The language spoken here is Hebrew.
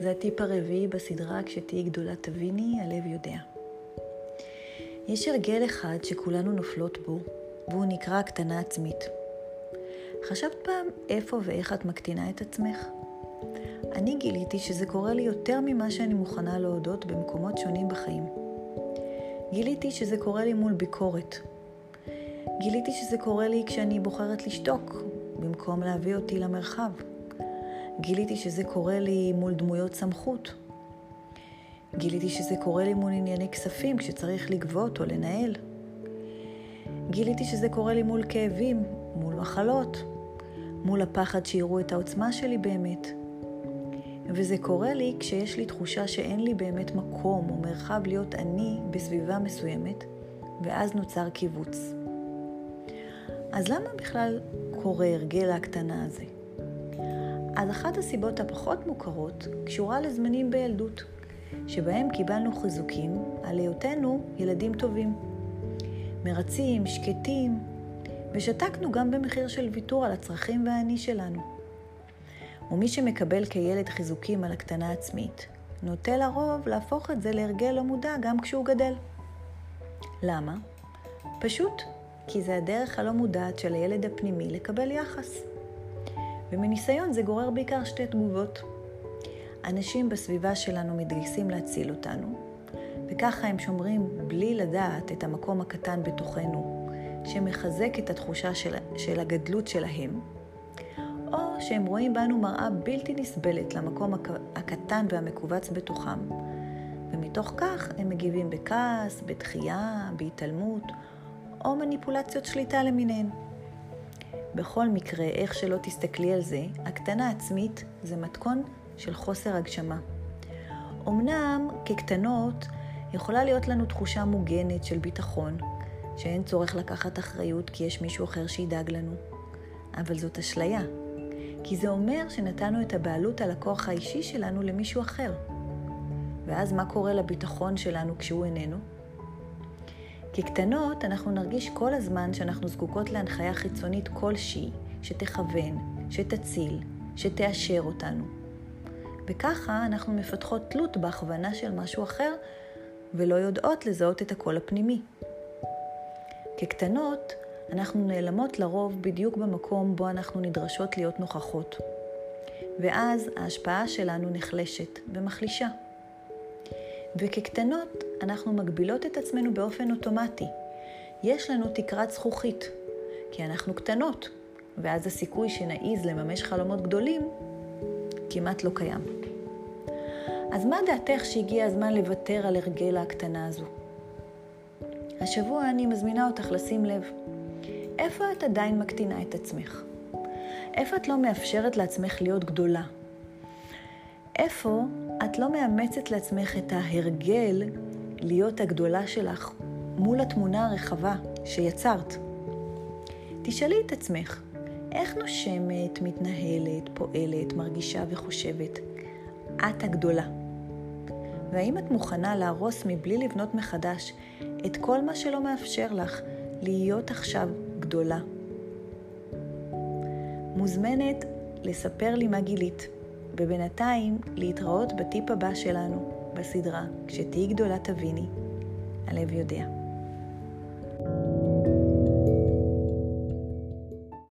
זה הטיפ הרביעי בסדרה כשתהיי גדולה תביני, הלב יודע. יש הרגל אחד שכולנו נופלות בו, והוא נקרא הקטנה עצמית. חשבת פעם איפה ואיך את מקטינה את עצמך? אני גיליתי שזה קורה לי יותר ממה שאני מוכנה להודות במקומות שונים בחיים. גיליתי שזה קורה לי מול ביקורת. גיליתי שזה קורה לי כשאני בוחרת לשתוק, במקום להביא אותי למרחב. גיליתי שזה קורה לי מול דמויות סמכות. גיליתי שזה קורה לי מול ענייני כספים כשצריך לגבות או לנהל. גיליתי שזה קורה לי מול כאבים, מול מחלות, מול הפחד שיראו את העוצמה שלי באמת. וזה קורה לי כשיש לי תחושה שאין לי באמת מקום או מרחב להיות אני בסביבה מסוימת, ואז נוצר קיבוץ. אז למה בכלל קורה הרגל ההקטנה הזה? אז אחת הסיבות הפחות מוכרות קשורה לזמנים בילדות, שבהם קיבלנו חיזוקים על היותנו ילדים טובים. מרצים, שקטים, ושתקנו גם במחיר של ויתור על הצרכים והאני שלנו. ומי שמקבל כילד חיזוקים על הקטנה עצמית, נוטה לרוב להפוך את זה להרגל לא מודע גם כשהוא גדל. למה? פשוט כי זה הדרך הלא מודעת של הילד הפנימי לקבל יחס. ומניסיון זה גורר בעיקר שתי תגובות. אנשים בסביבה שלנו מתגייסים להציל אותנו, וככה הם שומרים בלי לדעת את המקום הקטן בתוכנו, שמחזק את התחושה של, של הגדלות שלהם, או שהם רואים בנו מראה בלתי נסבלת למקום הקטן והמכווץ בתוכם, ומתוך כך הם מגיבים בכעס, בתחייה, בהתעלמות, או מניפולציות שליטה למיניהן. בכל מקרה, איך שלא תסתכלי על זה, הקטנה עצמית זה מתכון של חוסר הגשמה. אמנם כקטנות יכולה להיות לנו תחושה מוגנת של ביטחון, שאין צורך לקחת אחריות כי יש מישהו אחר שידאג לנו. אבל זאת אשליה, כי זה אומר שנתנו את הבעלות על הכוח האישי שלנו למישהו אחר. ואז מה קורה לביטחון שלנו כשהוא איננו? כקטנות אנחנו נרגיש כל הזמן שאנחנו זקוקות להנחיה חיצונית כלשהי, שתכוון, שתציל, שתאשר אותנו. וככה אנחנו מפתחות תלות בהכוונה של משהו אחר, ולא יודעות לזהות את הקול הפנימי. כקטנות, אנחנו נעלמות לרוב בדיוק במקום בו אנחנו נדרשות להיות נוכחות. ואז ההשפעה שלנו נחלשת ומחלישה. וכקטנות אנחנו מגבילות את עצמנו באופן אוטומטי. יש לנו תקרת זכוכית, כי אנחנו קטנות, ואז הסיכוי שנעיז לממש חלומות גדולים כמעט לא קיים. אז מה דעתך שהגיע הזמן לוותר על הרגל הקטנה הזו? השבוע אני מזמינה אותך לשים לב. איפה את עדיין מקטינה את עצמך? איפה את לא מאפשרת לעצמך להיות גדולה? איפה את לא מאמצת לעצמך את ההרגל להיות הגדולה שלך מול התמונה הרחבה שיצרת? תשאלי את עצמך, איך נושמת, מתנהלת, פועלת, מרגישה וחושבת? את הגדולה. והאם את מוכנה להרוס מבלי לבנות מחדש את כל מה שלא מאפשר לך להיות עכשיו גדולה? מוזמנת לספר לי מה גילית. ובינתיים להתראות בטיפ הבא שלנו בסדרה "כשתהיי גדולה תביני", הלב יודע.